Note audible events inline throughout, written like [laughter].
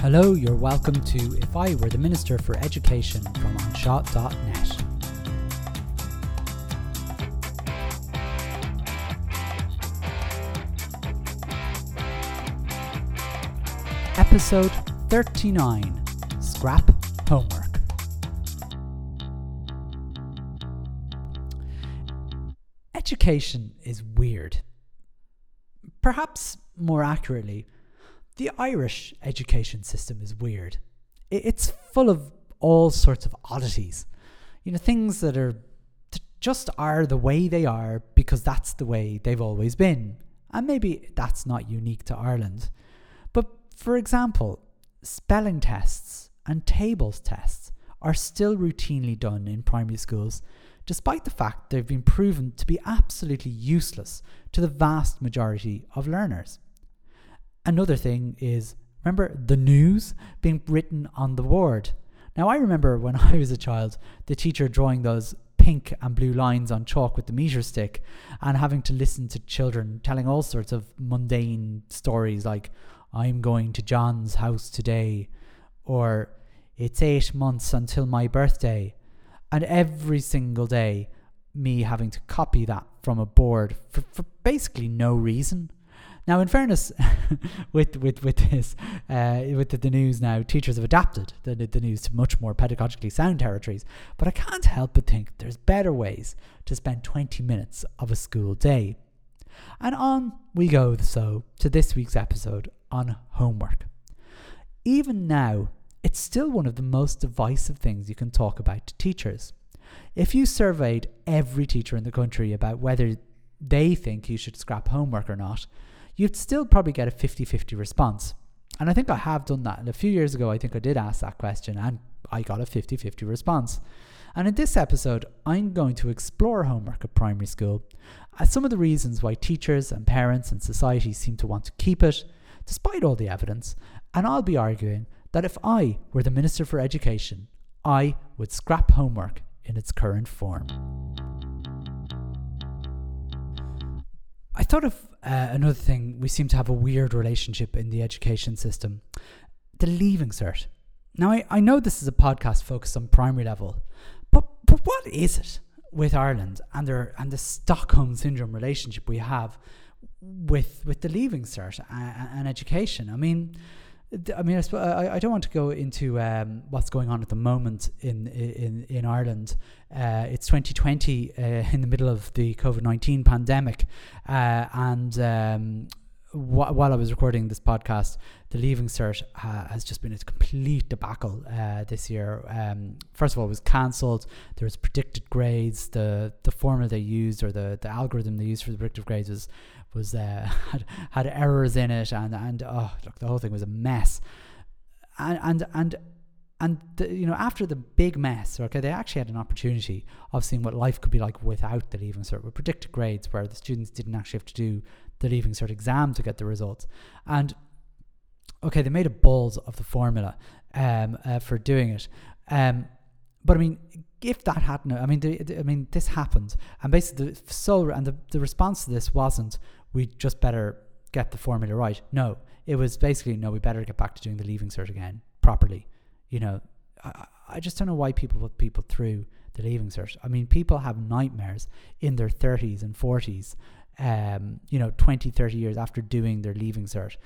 Hello, you're welcome to If I Were the Minister for Education from anseo.net. Episode 39 Scrap Homework. Education is weird. Perhaps more accurately, the Irish education system is weird. It's full of all sorts of oddities. You know, things that are just are the way they are because that's the way they've always been. And maybe that's not unique to Ireland. But for example, spelling tests and tables tests are still routinely done in primary schools, despite the fact they've been proven to be absolutely useless to the vast majority of learners. Another thing is remember the news being written on the board. Now, I remember when [laughs] I was a child, the teacher drawing those pink and blue lines on chalk with the meter stick and having to listen to children telling all sorts of mundane stories like, I'm going to John's house today, or it's eight months until my birthday. And every single day, me having to copy that from a board for, for basically no reason. Now, in fairness, [laughs] with with with this, uh, with the, the, news now, teachers have adapted the, the news to much more pedagogically sound territories. But I can't help but think there's better ways to spend 20 minutes of a school day. And on we go, so, to this week's episode on homework. Even now, it's still one of the most divisive things you can talk about to teachers. If you surveyed every teacher in the country about whether they think you should scrap homework or not, you'd still probably get a 50 50 response. And I think I have done that. And a few years ago, I think I did ask that question and I got a 50 50 response. And in this episode, I'm going to explore homework at primary school as some of the reasons why teachers and parents and society seem to want to keep it, despite all the evidence. And I'll be arguing that if I were the Minister for Education, I would scrap homework in its current form. I thought of uh, another thing. We seem to have a weird relationship in the education system the leaving cert. Now, I, I know this is a podcast focused on primary level, but, but what is it with Ireland and, their, and the Stockholm Syndrome relationship we have with, with the leaving cert and, and education? I mean, I mean, I, I don't want to go into um, what's going on at the moment in in in Ireland. Uh, it's 2020 uh, in the middle of the COVID 19 pandemic, uh, and um, wh- while I was recording this podcast, the Leaving Cert has just been a complete debacle uh, this year. Um, first of all, it was cancelled. There was predicted grades. The the formula they used or the the algorithm they used for the predictive grades was was uh, [laughs] had had errors in it, and and oh, look, the whole thing was a mess. And and and and the, you know after the big mess, okay, they actually had an opportunity of seeing what life could be like without the leaving cert, with predicted grades, where the students didn't actually have to do the leaving cert exam to get the results. And okay, they made a balls of the formula um, uh, for doing it. Um, but I mean, if that hadn't, I mean, the, the, I mean, this happened, and basically, the sole and the, the response to this wasn't we just better get the formula right. No, it was basically no, we better get back to doing the leaving cert again properly. You know, I, I just don't know why people put people through the leaving cert. I mean, people have nightmares in their 30s and 40s, um, you know, 20, 30 years after doing their leaving cert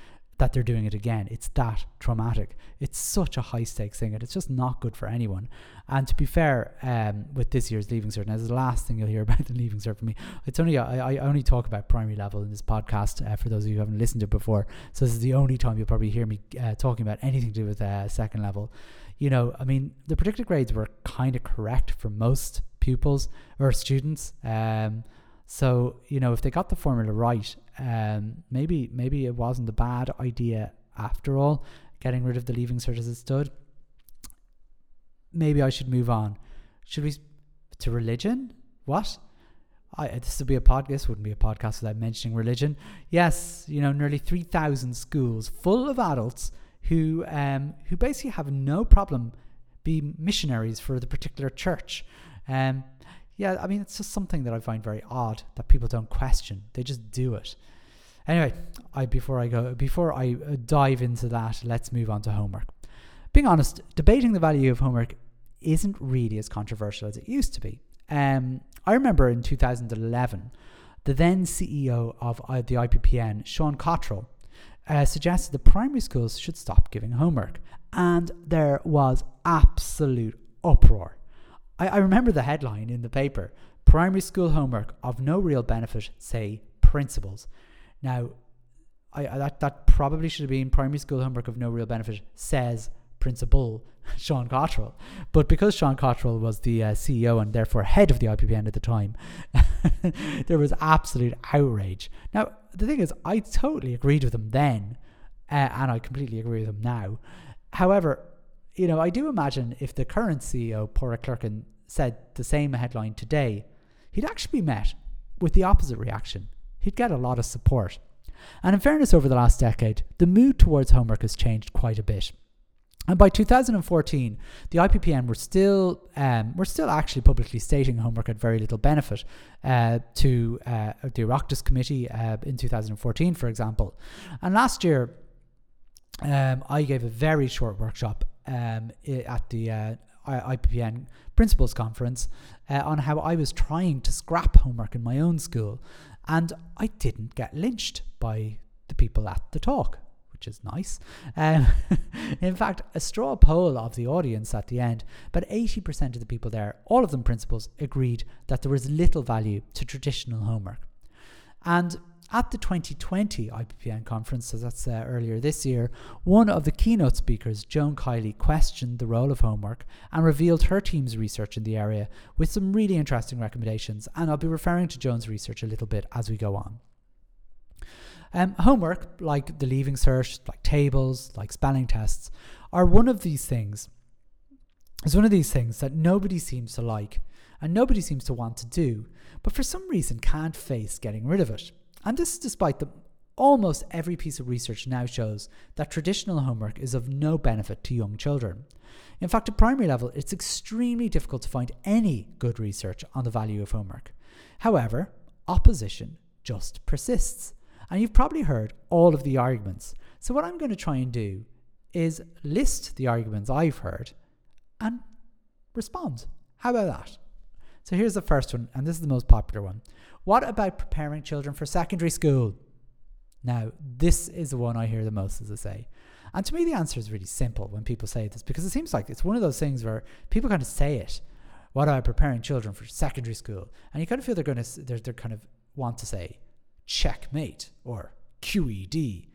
that they're doing it again. It's that traumatic. It's such a high stakes thing, and it's just not good for anyone. And to be fair, um, with this year's leaving cert, this is the last thing you'll hear [laughs] about the leaving cert for me. It's only I, I only talk about primary level in this podcast uh, for those of you who haven't listened to it before. So this is the only time you'll probably hear me uh, talking about anything to do with uh, second level. You know, I mean, the predicted grades were kind of correct for most pupils or students. Um, so you know, if they got the formula right, um, maybe maybe it wasn't a bad idea after all, getting rid of the leaving cert as it stood. Maybe I should move on. Should we to religion? What? I, this would be a podcast. This wouldn't be a podcast without mentioning religion. Yes, you know, nearly three thousand schools full of adults who um, who basically have no problem be missionaries for the particular church. Um, yeah, I mean, it's just something that I find very odd that people don't question. They just do it. Anyway, I before I go before I uh, dive into that, let's move on to homework. Being honest, debating the value of homework isn't really as controversial as it used to be. Um, I remember in 2011, the then CEO of uh, the IPPN, Sean Cottrell, uh, suggested that primary schools should stop giving homework, and there was absolute uproar. I, I remember the headline in the paper primary school homework of no real benefit, say principals. Now, I, I, that, that probably should have been primary school homework of no real benefit, says principal [laughs] Sean Cottrell. But because Sean Cottrell was the uh, CEO and therefore head of the IPPN at the time, [laughs] there was absolute outrage. Now, the thing is, I totally agreed with him then, uh, and I completely agree with him now. However, you know, I do imagine if the current CEO, Páiric Clerkin, said the same headline today, he'd actually be met with the opposite reaction. He'd get a lot of support. And in fairness, over the last decade, the mood towards homework has changed quite a bit. And by 2014, the IPPN were still um, were still actually publicly stating homework had very little benefit uh, to uh, the Oireachtas Committee uh, in 2014, for example. And last year, um, I gave a very short workshop um, at the uh, IPPN Principals Conference uh, on how I was trying to scrap homework in my own school, and I didn't get lynched by the people at the talk which is nice. Um, [laughs] in fact, a straw poll of the audience at the end, but 80% of the people there, all of them principals, agreed that there was little value to traditional homework. And at the 2020 IPPN conference, so that's uh, earlier this year, one of the keynote speakers, Joan Kiley, questioned the role of homework and revealed her team's research in the area with some really interesting recommendations. And I'll be referring to Joan's research a little bit as we go on. Um, homework, like the Leaving Cert, like tables, like spelling tests, are one of these things. It's one of these things that nobody seems to like and nobody seems to want to do, but for some reason can't face getting rid of it. And this is despite the almost every piece of research now shows that traditional homework is of no benefit to young children. In fact, at primary level, it's extremely difficult to find any good research on the value of homework. However, opposition just persists. And you've probably heard all of the arguments. So, what I'm going to try and do is list the arguments I've heard and respond. How about that? So, here's the first one, and this is the most popular one. What about preparing children for secondary school? Now, this is the one I hear the most, as I say. And to me, the answer is really simple when people say this because it seems like it's one of those things where people kind of say it. What about preparing children for secondary school? And you kind of feel they're going to, they're, they're kind of want to say, checkmate or QED.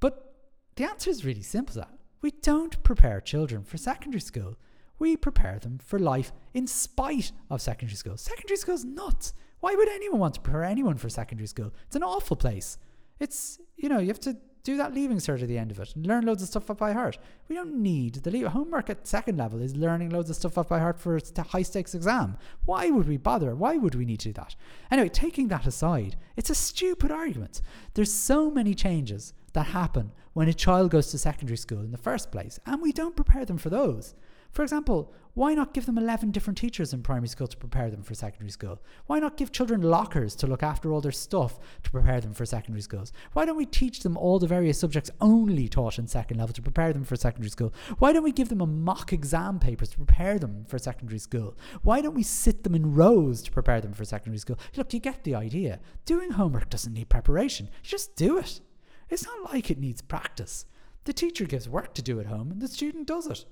But the answer is really simple that we don't prepare children for secondary school. We prepare them for life in spite of secondary school. Secondary school is nuts. Why would anyone want to prepare anyone for secondary school? It's an awful place. It's, you know, you have to do that leaving cert at the end of it and learn loads of stuff up by heart. We don't need the leave. Homework at second level is learning loads of stuff up by heart for a high stakes exam. Why would we bother? Why would we need to do that? Anyway, taking that aside, it's a stupid argument. There's so many changes that happen when a child goes to secondary school in the first place, and we don't prepare them for those. For example, why not give them 11 different teachers in primary school to prepare them for secondary school? Why not give children lockers to look after all their stuff to prepare them for secondary schools? Why don't we teach them all the various subjects only taught in second level to prepare them for secondary school? Why don't we give them a mock exam papers to prepare them for secondary school? Why don't we sit them in rows to prepare them for secondary school? Look, you get the idea. Doing homework doesn't need preparation. You just do it. It's not like it needs practice. The teacher gives work to do at home and the student does it.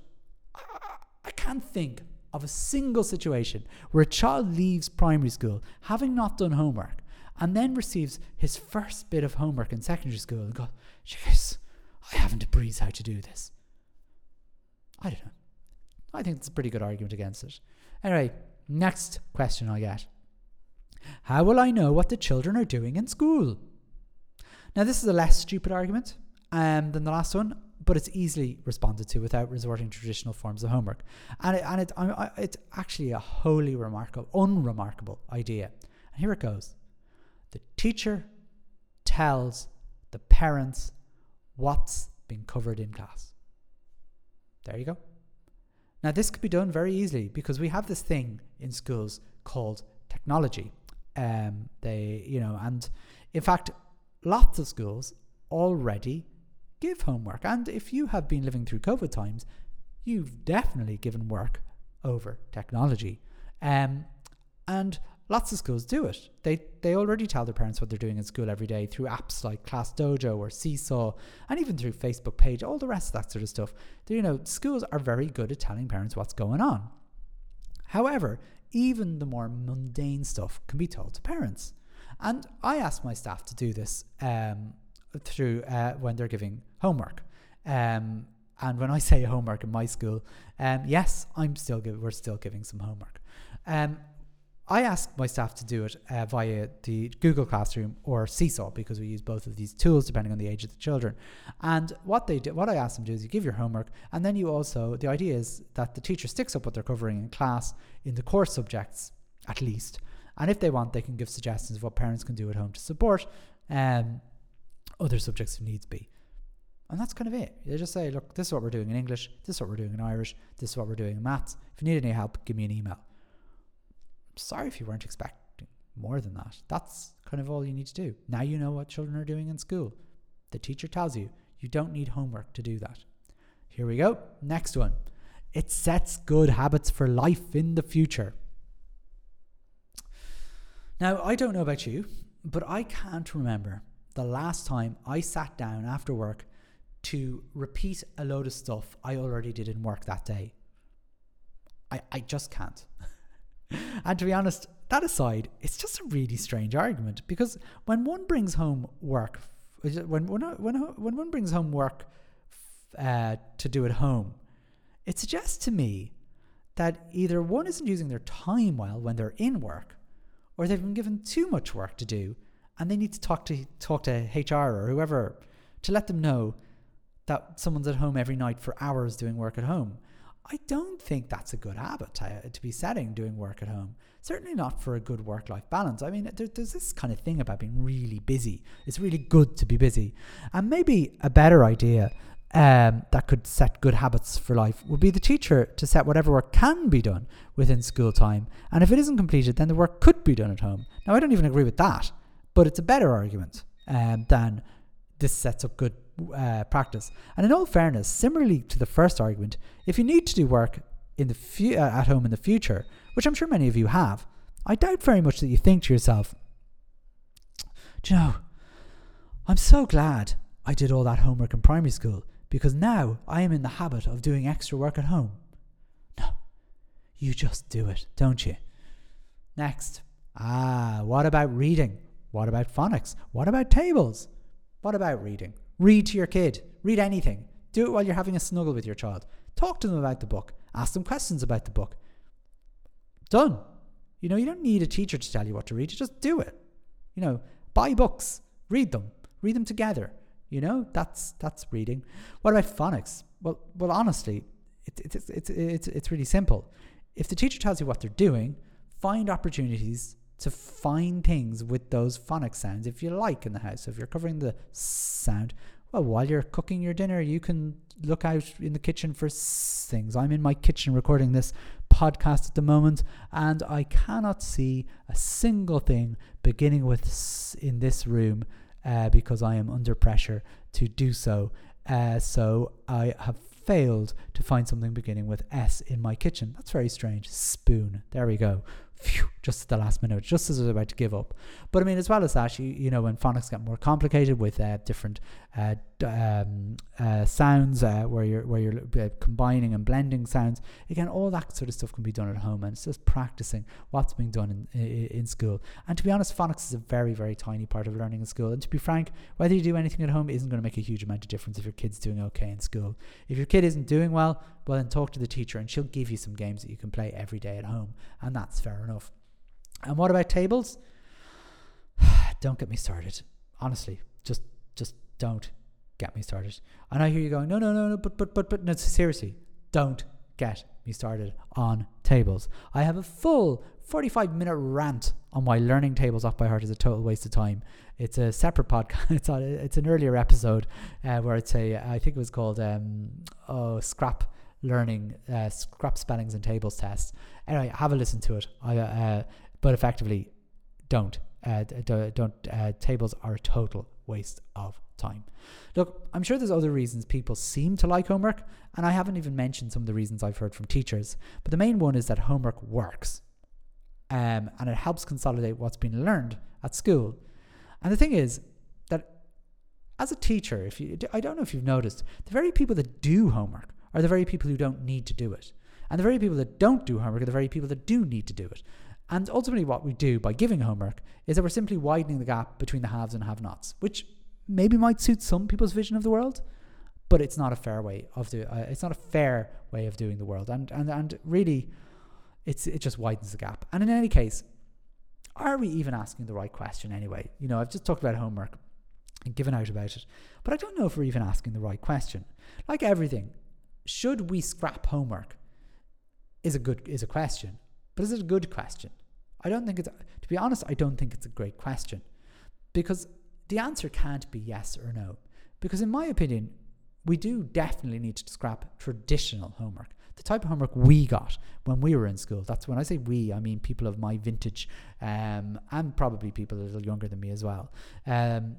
I can't think of a single situation where a child leaves primary school having not done homework and then receives his first bit of homework in secondary school and goes, Yes, I haven't a breeze how to do this. I don't know. I think it's a pretty good argument against it. Anyway, next question I get How will I know what the children are doing in school? Now, this is a less stupid argument um, than the last one but it's easily responded to without resorting to traditional forms of homework. And, it, and it, I, it's actually a wholly remarkable, unremarkable idea. And here it goes the teacher tells the parents what's been covered in class. There you go. Now, this could be done very easily because we have this thing in schools called technology. Um, they, you know, and in fact, lots of schools already give homework. And if you have been living through COVID times, you've definitely given work over technology. Um, and lots of schools do it. They they already tell their parents what they're doing in school every day through apps like Class Dojo or Seesaw, and even through Facebook page, all the rest of that sort of stuff. You know, schools are very good at telling parents what's going on. However, even the more mundane stuff can be told to parents. And I ask my staff to do this um, through uh, when they're giving homework. Um, and when I [laughs] say homework in my school, um, yes, I'm still give, we're still giving some homework. Um, I ask my staff to do it uh, via the Google Classroom or Seesaw because we use both of these tools depending on the age of the children. And what they do, what I ask them to do is you give your homework, and then you also the idea is that the teacher sticks up what they're covering in class in the core subjects at least, and if they want, they can give suggestions of what parents can do at home to support um, other subjects if needs be. And that's kind of it. They just say, look, this is what we're doing in English, this is what we're doing in Irish, this is what we're doing in maths. If you need any help, give me an email. Sorry if you weren't expecting more than that. That's kind of all you need to do. Now you know what children are doing in school. The teacher tells you you don't need homework to do that. Here we go. Next one. It sets good habits for life in the future. Now, I don't know about you, but I can't remember the last time I sat down after work to repeat a load of stuff I already did in work that day. I, I just can't. [laughs] and to be honest, that aside, it's just a really strange argument because when one brings home work, when when when, when one brings home work uh, to do at home, it suggests to me that either one isn't using their time well when they're in work, or they've been given too much work to do, and they need to talk to talk to HR or whoever to let them know that someone's at home every night for hours doing work at home. I don't think that's a good habit to, to be setting doing work at home. Certainly not for a good work life balance. I mean, there, there's this kind of thing about being really busy. It's really good to be busy. And maybe a better idea um, that could set good habits for life would be the teacher to set whatever work can be done within school time. And if it isn't completed, then the work could be done at home. Now, I don't even agree with that, but it's a better argument um, than this sets up good uh, practice. And in all fairness, similarly to the first argument, if you need to do work in the fu- uh, at home in the future, which I'm sure many of you have, I doubt very much that you think to yourself, Do you know, I'm so glad I did all that homework in primary school because now I am in the habit of doing extra work at home. No, you just do it, don't you? Next. Ah, what about reading? What about phonics? What about tables? What about reading? Read to your kid. Read anything. Do it while you're having a snuggle with your child. Talk to them about the book. Ask them questions about the book. Done. You know, you don't need a teacher to tell you what to read. You just do it. You know, buy books, read them, read them together. You know, that's that's reading. What about phonics? Well, well, honestly, it, it, it's it's it's it's really simple. If the teacher tells you what they're doing, find opportunities to find things with those phonic sounds if you like in the house. So if you're covering the sound, well, while you're cooking your dinner, you can look out in the kitchen for things. I'm in my kitchen recording this podcast at the moment, and I cannot see a single thing beginning with in this room uh, because I am under pressure to do so. Uh, so I have failed to find something beginning with S in my kitchen. That's very strange. Spoon. There we go phew, just at the last minute, just as I was about to give up. But I mean, as well as that, you, you know, when phonics get more complicated with uh, different uh, um, uh, sounds, uh, where you're where you're uh, combining and blending sounds, again, all that sort of stuff can be done at home, and it's just practicing what's being done in, in, school. And to be honest, phonics is a very very tiny part of learning in school. And to be frank, whether you do anything at home isn't going to make a huge amount of difference if your kid's doing okay in school. If your kid isn't doing well, well then talk to the teacher, and she'll give you some games that you can play every day at home, and that's fair enough. And what about tables? [sighs] don't get me started. Honestly, just just don't get me started. And I hear you going, no, no, no, no, but but but but no, seriously, don't get me started on tables. I have a full 45 minute rant on why learning tables off by heart is a total waste of time. It's a separate podcast. [laughs] It's on, it's an earlier episode uh, where it's a I think it was called um, oh scrap learning uh, scrap spellings and tables tests. Anyway, have a listen to it. I, uh, but effectively, don't. Uh, don't. Uh, tables are a total waste of time. Look, I'm sure there's other reasons people seem to like homework, and I haven't even mentioned some of the reasons I've heard from teachers, but the main one is that homework works. Um, and it helps consolidate what's been learned at school. And the thing is that as a teacher, if you I don't know if you've noticed, the very people that do homework are the very people who don't need to do it. And the very people that don't do homework are the very people that do need to do it. And ultimately, what we do by giving homework is that we're simply widening the gap between the haves and have nots, which maybe might suit some people's vision of the world, but it's not a fair way of the. Uh, it's not a fair way of doing the world, and and and really, it's it just widens the gap. And in any case, are we even asking the right question anyway? You know, I've just talked about homework and given out about it, but I don't know if we're even asking the right question. Like everything, should we scrap homework? Is a good is a question, but is it a good question? I don't think it's to be honest. I don't think it's a great question because the answer can't be yes or no. Because in my opinion, we do definitely need to scrap traditional homework. The type of homework we got when we were in school. That's when I say we, I mean people of my vintage, um, and probably people a little younger than me as well. Um,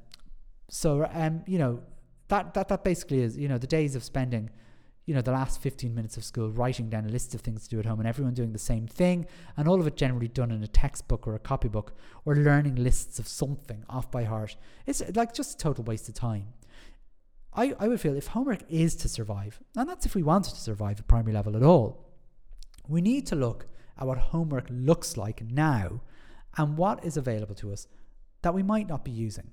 so, um, you know, that that that basically is, you know, the days of spending you know, the last 15 minutes of school writing down a list of things to do at home and everyone doing the same thing, and all of it generally done in a textbook or a copybook or learning lists of something off by heart. It's like just a total waste of time. I, I would feel if homework is to survive, and that's if we wanted to survive at primary level at all, we need to look at what homework looks like now and what is available to us that we might not be using.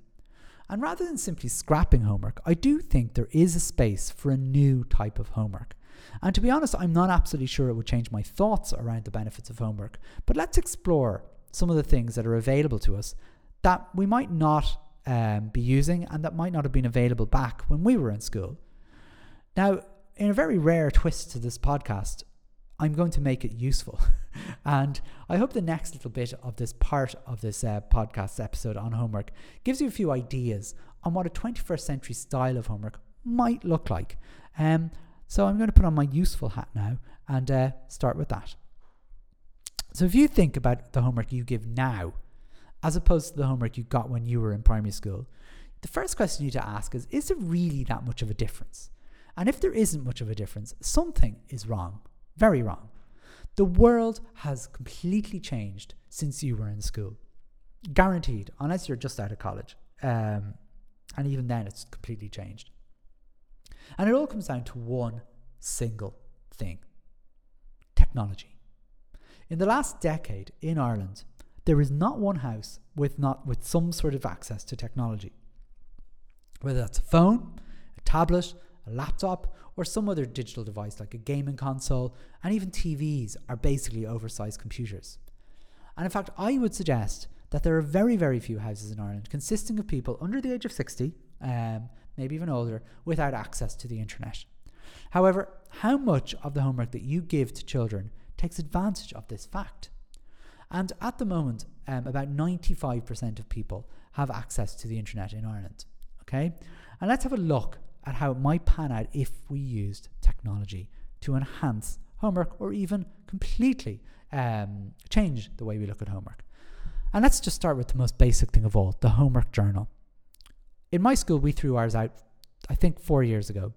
And rather than simply scrapping homework, I do think there is a space for a new type of homework. And to be honest, I'm not absolutely sure it would change my thoughts around the benefits of homework, but let's explore some of the things that are available to us that we might not um, be using and that might not have been available back when we were in school. Now, in a very rare twist to this podcast, I'm going to make it useful. [laughs] and I hope the next little bit of this part of this uh, podcast episode on homework gives you a few ideas on what a 21st century style of homework might look like. Um, so I'm going to put on my useful hat now and uh, start with that. So if you think about the homework you give now, as opposed to the homework you got when you were in primary school, the first question you need to ask is Is there really that much of a difference? And if there isn't much of a difference, something is wrong. Very wrong. The world has completely changed since you were in school. Guaranteed, unless you're just out of college. Um, and even then, it's completely changed. And it all comes down to one single thing technology. In the last decade in Ireland, there is not one house with not with some sort of access to technology. Whether that's a phone, a tablet, a laptop, or some other digital device like a gaming console, and even TVs are basically oversized computers. And in fact, I would suggest that there are very, very few houses in Ireland consisting of people under the age of 60, um, maybe even older, without access to the internet. However, how much of the homework that you give to children takes advantage of this fact? And at the moment, um, about 95% of people have access to the internet in Ireland. Okay? And let's have a look at how it might pan out if we used technology to enhance homework or even completely um, change the way we look at homework. And let's just start with the most basic thing of all the homework journal. In my school, we threw ours out, I think, four years ago.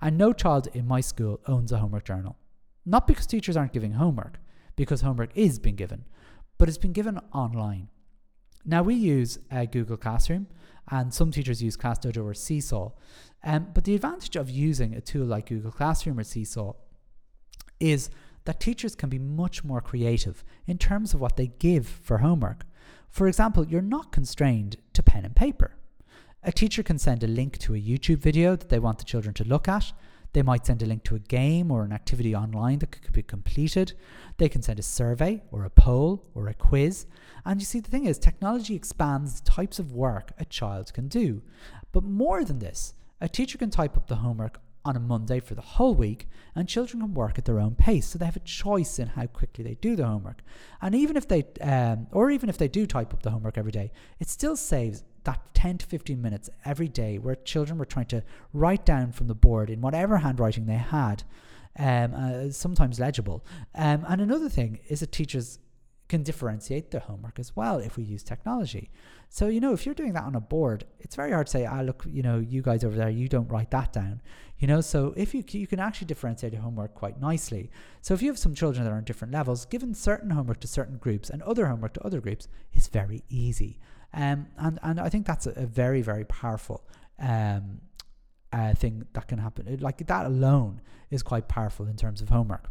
And no child in my school owns a homework journal. Not because teachers aren't giving homework, because homework is being given, but it's been given online. Now, we use uh, Google Classroom, and some teachers use ClassDojo or Seesaw. Um, but the advantage of using a tool like Google Classroom or Seesaw is that teachers can be much more creative in terms of what they give for homework. For example, you're not constrained to pen and paper. A teacher can send a link to a YouTube video that they want the children to look at. They might send a link to a game or an activity online that could be completed. They can send a survey or a poll or a quiz. And you see, the thing is, technology expands the types of work a child can do. But more than this, a teacher can type up the homework on a Monday for the whole week, and children can work at their own pace, so they have a choice in how quickly they do the homework. And even if they, um, or even if they do type up the homework every day, it still saves that 10 to 15 minutes every day where children were trying to write down from the board in whatever handwriting they had, um, uh, sometimes legible. Um, and another thing is that teachers can differentiate the homework as well if we use technology. So, you know, if you're doing that on a board, it's very hard to say, ah, look, you know, you guys over there, you don't write that down. You know, so if you you can actually differentiate your homework quite nicely. So if you have some children that are on different levels, given certain homework to certain groups and other homework to other groups, it's very easy. Um, and and I think that's a, a very very powerful um, uh, thing that can happen. Like that alone is quite powerful in terms of homework.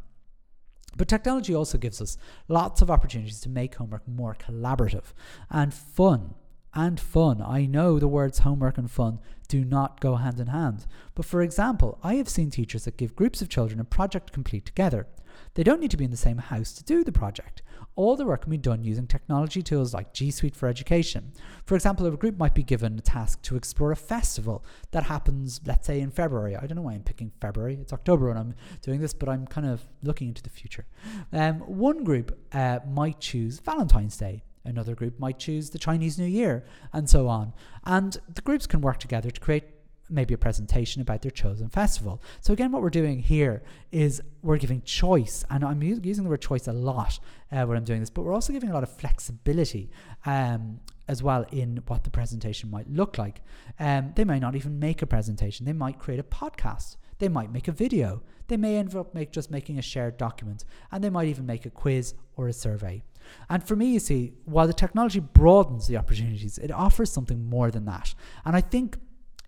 But technology also gives us lots of opportunities to make homework more collaborative and fun. And fun. I know the words homework and fun do not go hand in hand. But for example, I have seen teachers that give groups of children a project complete together. They don't need to be in the same house to do the project. All the work can be done using technology tools like G Suite for Education. For example, a group might be given a task to explore a festival that happens, let's say, in February. I don't know why I'm picking February. It's October when I'm doing this, but I'm kind of looking into the future. Um, one group uh, might choose Valentine's Day. Another group might choose the Chinese New Year, and so on. And the groups can work together to create maybe a presentation about their chosen festival. So again, what we're doing here is we're giving choice, and I'm using the word choice a lot uh, when I'm doing this, but we're also giving a lot of flexibility um, as well in what the presentation might look like. Um, they might not even make a presentation; they might create a podcast. They might make a video. They may end up make, just making a shared document, and they might even make a quiz or a survey. And for me, you see, while the technology broadens the opportunities, it offers something more than that. And I think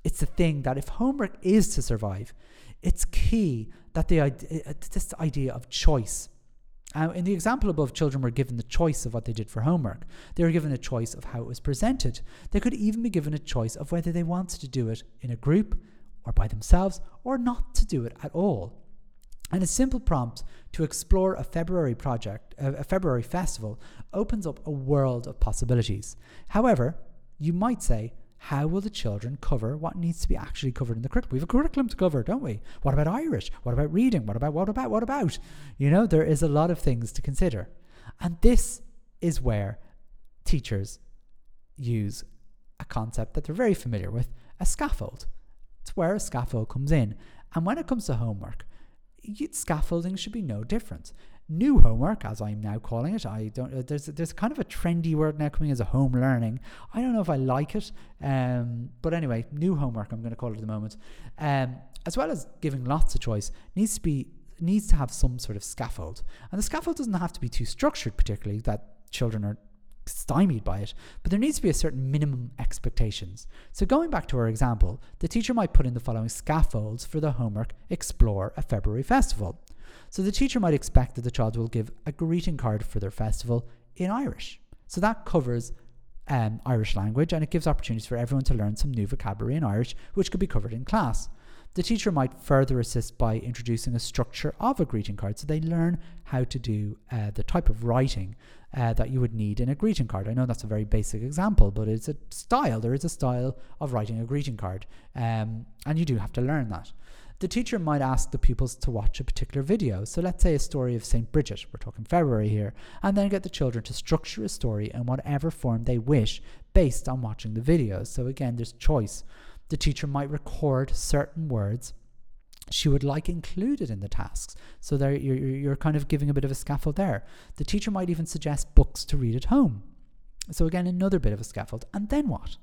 it's the thing that if homework is to survive, it's key that the uh, this idea of choice. Uh, in the example above, children were given the choice of what they did for homework. They were given a choice of how it was presented. They could even be given a choice of whether they wanted to do it in a group or by themselves or not to do it at all. And a simple prompt to explore a February project, a February festival, opens up a world of possibilities. However, you might say, how will the children cover what needs to be actually covered in the curriculum? We have a curriculum to cover, don't we? What about Irish? What about reading? What about, what about, what about? You know, there is a lot of things to consider. And this is where teachers use a concept that they're very familiar with a scaffold. It's where a scaffold comes in. And when it comes to homework, scaffolding should be no different new homework, as I'm now calling it. I don't. Uh, there's there's kind of a trendy word now coming as a home learning. I don't know if I like it, um, but anyway, new homework. I'm going to call it at the moment. Um, as well as giving lots of choice, needs to be needs to have some sort of scaffold, and the scaffold doesn't have to be too structured, particularly that children are stymied by it, but there needs to be a certain minimum expectations. So going back to our example, the teacher might put in the following scaffolds for the homework explore a February festival. So the teacher might expect that the child will give a greeting card for their festival in Irish. So that covers um, Irish language and it gives opportunities for everyone to learn some new vocabulary in Irish, which could be covered in class. The teacher might further assist by introducing a structure of a greeting card so they learn how to do uh, the type of writing uh, that you would need in a greeting card. I know that's a very basic example, but it's a style. There is a style of writing a greeting card, um, and you do have to learn that. The teacher might ask the pupils to watch a particular video. So let's say a story of St. Bridget, we're talking February here, and then get the children to structure a story in whatever form they wish based on watching the videos. So again, there's choice. The teacher might record certain words she would like included in the tasks. So there you're, you're kind of giving a bit of a scaffold there. The teacher might even suggest books to read at home. So again, another bit of a scaffold. And then what?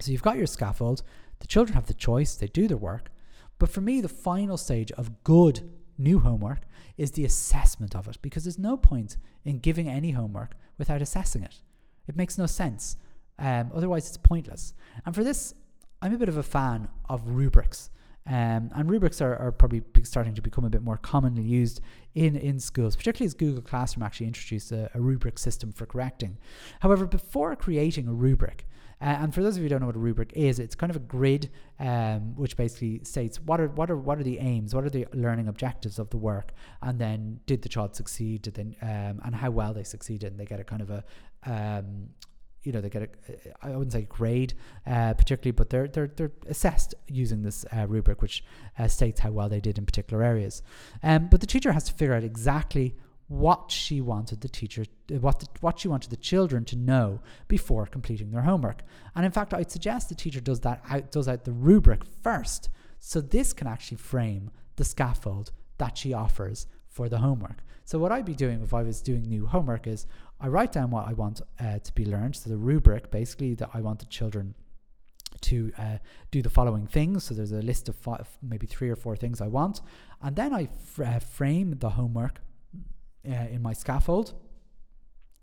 So you've got your scaffold. The children have the choice. They do their work. But for me, the final stage of good new homework is the assessment of it because there's no point in giving any homework without assessing it. It makes no sense. Um, otherwise, it's pointless. And for this, I'm a bit of a fan of rubrics. Um, and rubrics are, are probably starting to become a bit more commonly used in, in schools, particularly as Google Classroom actually introduced a, a rubric system for correcting. However, before creating a rubric, uh, and for those of you who don't know what a rubric is, it's kind of a grid um, which basically states what are what are what are the aims, what are the learning objectives of the work, and then did the child succeed, did they, um, and how well they succeeded, and they get a kind of a um, you know they get a I wouldn't say grade uh, particularly, but they're they're they're assessed using this uh, rubric, which uh, states how well they did in particular areas. Um, but the teacher has to figure out exactly what she wanted the teacher, what the, what she wanted the children to know before completing their homework. And in fact, I'd suggest the teacher does that out, does out the rubric first, so this can actually frame the scaffold that she offers for the homework. So what I'd be doing if I was doing new homework is I write down what I want uh, to be learned. So the rubric, basically, that I want the children to uh, do the following things. So there's a list of five, maybe three or four things I want, and then I fr- uh, frame the homework uh, in my scaffold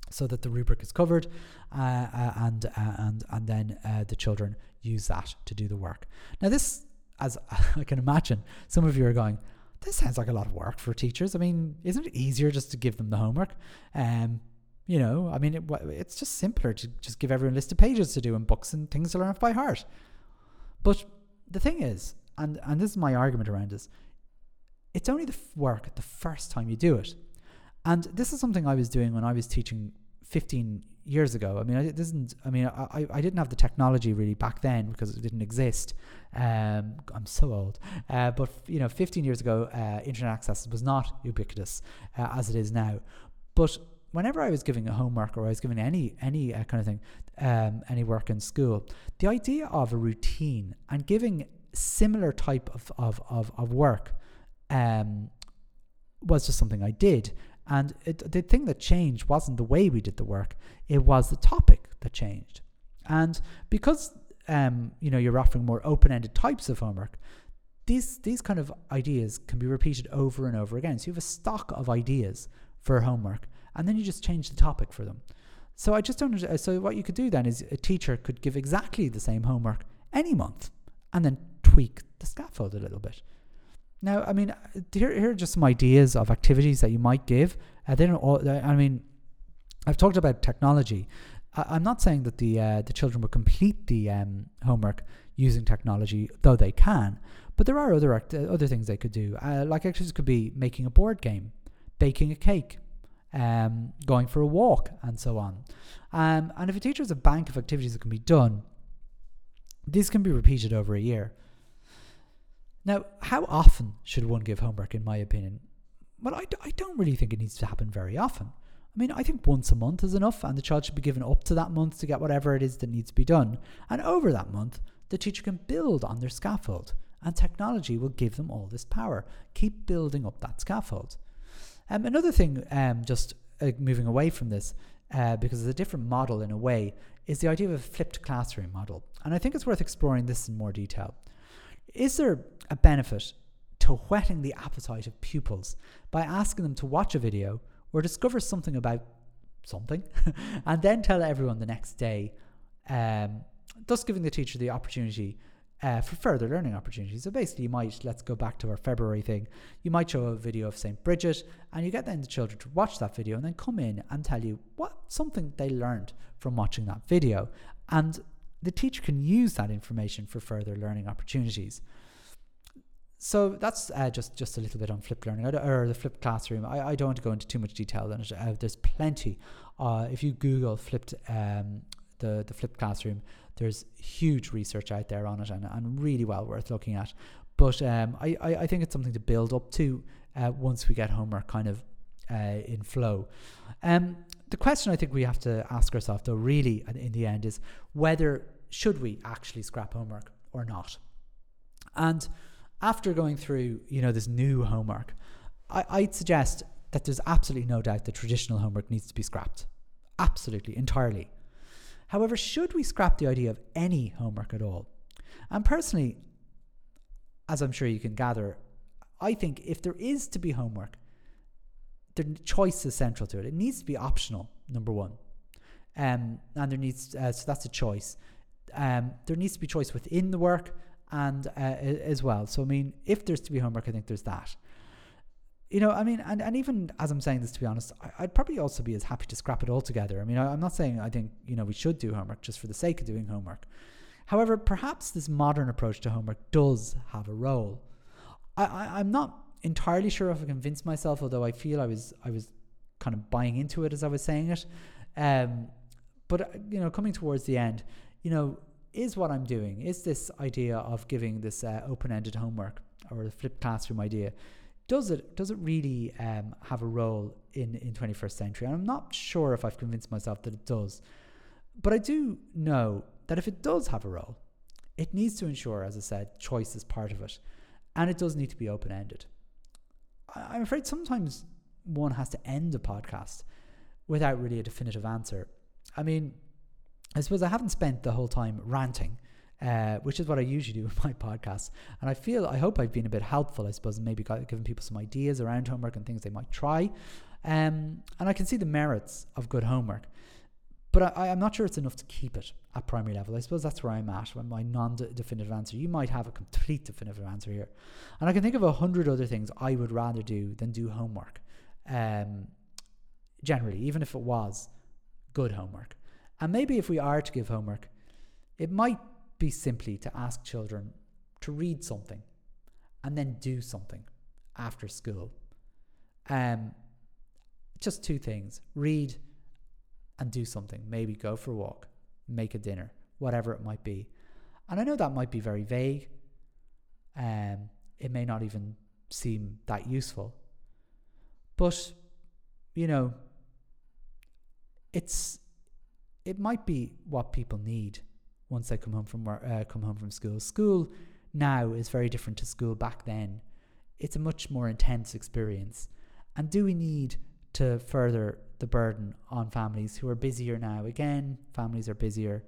so that the rubric is covered, uh, uh, and and and then the children use that to do the work. Now this, as [laughs] I can imagine, some of you are going. This sounds like a lot of work for teachers. I mean, isn't it easier just to give them the homework? Um, you know, I mean, it, it's just simpler to just give everyone a list of pages to do and books and things to learn off by heart. But the thing is, and, and this is my argument around this, it's only the work the first time you do it. And this is something I was doing when I was teaching 15 years ago. I mean, it isn't, I mean, I, I didn't have the technology really back then because it didn't exist. Um, I'm so old. Uh, but, you know, 15 years ago, uh, internet access was not ubiquitous uh, as it is now. But whenever I was giving a homework or I was giving any any uh, kind of thing, um, any work in school, the idea of a routine and giving similar type of of of, of work um, was just something I did. And it, the thing that changed wasn't the way we did the work; it was the topic that changed. And because um, you know you're offering more open-ended types of homework, these these kind of ideas can be repeated over and over again. So you have a stock of ideas for homework, and then you just change the topic for them. So I just don't. So what you could do then is a teacher could give exactly the same homework any month, and then tweak the scaffold a little bit. Now, I mean, here, here are just some ideas of activities that you might give. Uh, they don't all, I mean, I've talked about technology. I, am not saying that the uh, the children will complete the um, homework using technology, though they can. But there are other act- other things they could do. Uh, like activities could be making a board game, baking a cake, um, going for a walk, and so on. Um, and if a teacher has a bank of activities that can be done, these can be repeated over a year. Now, how often should one give homework, in my opinion? Well, I, I don't really think it needs to happen very often. I mean, I think once a month is enough, and the child should be given up to that month to get whatever it is that needs to be done. And over that month, the teacher can build on their scaffold, and technology will give them all this power. Keep building up that scaffold. Um, another thing, um, just uh, moving away from this, uh, because it's a different model in a way, is the idea of a flipped classroom model. And I think it's worth exploring this in more detail. Is there a benefit to whetting the appetite of pupils by asking them to watch a video or discover something about something [laughs] and then tell everyone the next day, um, thus giving the teacher the opportunity uh, for further learning opportunities. So basically, you might, let's go back to our February thing, you might show a video of St. Bridget and you get then the children to watch that video and then come in and tell you what something they learned from watching that video. And the teacher can use that information for further learning opportunities. So that's uh, just just a little bit on flipped learning or the flipped classroom. I, I don't want to go into too much detail on it. Uh, there's plenty. Uh, if you Google flipped um, the the flipped classroom, there's huge research out there on it and, and really well worth looking at. But um, I, I, I think it's something to build up to uh, once we get homework kind of uh, in flow. Um, the question I think we have to ask ourselves, though, really in the end, is whether should we actually scrap homework or not? And after going through, you know, this new homework, I, I'd suggest that there's absolutely no doubt that traditional homework needs to be scrapped. Absolutely, entirely. However, should we scrap the idea of any homework at all? And personally, as I'm sure you can gather, I think if there is to be homework, the choice is central to it. It needs to be optional, number one. Um, and there needs, uh, so that's a choice. Um, there needs to be choice within the work and uh, as well. So, I mean, if there's to be homework, I think there's that you know, I mean, and, and even as I'm saying this, to be honest, I, would probably also be as happy to scrap it all together. I mean, I, am not saying I think, you know, we should do homework just for the sake of doing homework. However, perhaps this modern approach to homework does have a role. I, I, I'm not entirely sure if I convinced myself, although I feel I was I was kind of buying into it as I was saying it. Um, but, uh, you know, coming towards the end, you know, is what I'm doing, is this idea of giving this uh, open ended homework or the flipped classroom idea does it does it really um, have a role in in 21st century? And I'm not sure if I've convinced myself that it does, but I do know that if it does have a role, it needs to ensure, as I said, choice is part of it, and it does need to be open ended. I'm afraid sometimes one has to end a podcast without really a definitive answer. I mean, I suppose I haven't spent the whole time ranting, uh, which is what I usually do [laughs] with my podcasts. And I feel, I hope I've been a bit helpful, I suppose, and maybe given people some ideas around homework and things they might try. Um, and I can see the merits of good homework. But I, am not sure it's enough to keep it at primary level. I suppose that's where I'm at with my non definitive answer. You might have a complete definitive answer here. And I can think of a hundred other things I would rather do than do homework. Um, generally, even if it was good homework. And maybe if we are to give homework, it might be simply to ask children to read something and then do something after school. Um, just two things read and do something. Maybe go for a walk, make a dinner, whatever it might be. And I know that might be very vague. Um, it may not even seem that useful. But, you know, it's it might be what people need once I come home from work, uh, come home from school. School now is very different to school back then. It's a much more intense experience. And do we need to further the burden on families who are busier now? Again, families are busier.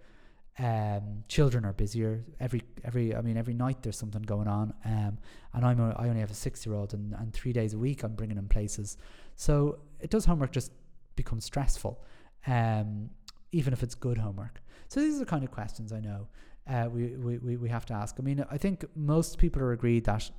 Um, children are busier every every I mean every night there's something going on um, and I'm a, I only have a six year old and, and three days a week I'm bringing him places so it does homework just become stressful um, even if it's good homework. So these are the kind of questions I know uh, we, we, we have to ask. I mean, I think most people are agreed that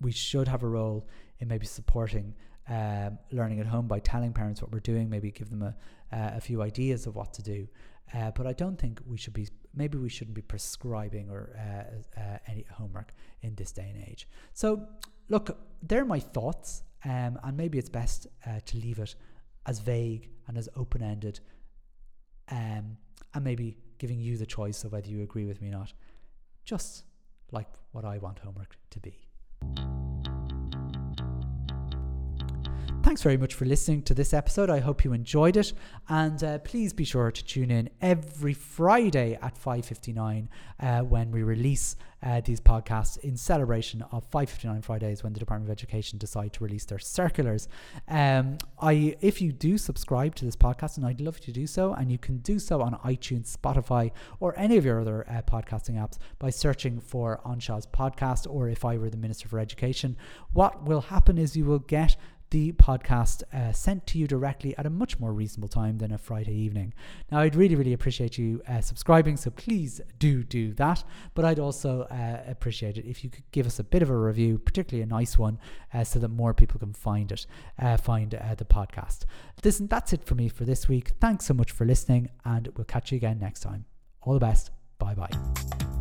we should have a role in maybe supporting um, learning at home by telling parents what we're doing, maybe give them a, uh, a few ideas of what to do. Uh, but I don't think we should be, maybe we shouldn't be prescribing or uh, uh, any homework in this day and age. So, look, they're my thoughts, um, and maybe it's best uh, to leave it as vague and as open ended um, and maybe giving you the choice of whether you agree with me or not, just like what I want homework to be. Thanks very much for listening to this episode. I hope you enjoyed it, and uh, please be sure to tune in every Friday at 5:59 uh, when we release uh, these podcasts in celebration of 5:59 Fridays when the Department of Education decide to release their circulars. Um, I, if you do subscribe to this podcast, and I'd love you to do so, and you can do so on iTunes, Spotify, or any of your other uh, podcasting apps by searching for Anseo's podcast, or if I were the Minister for Education, what will happen is you will get the podcast uh, sent to you directly at a much more reasonable time than a Friday evening. Now, I'd really, really appreciate you uh, subscribing, so please do do that. But I'd also uh, appreciate it if you could give us a bit of a review, particularly a nice one, uh, so that more people can find it, uh, find uh, the podcast. Listen, that's it for me for this week. Thanks so much for listening, and we'll catch you again next time. All the best. Bye bye.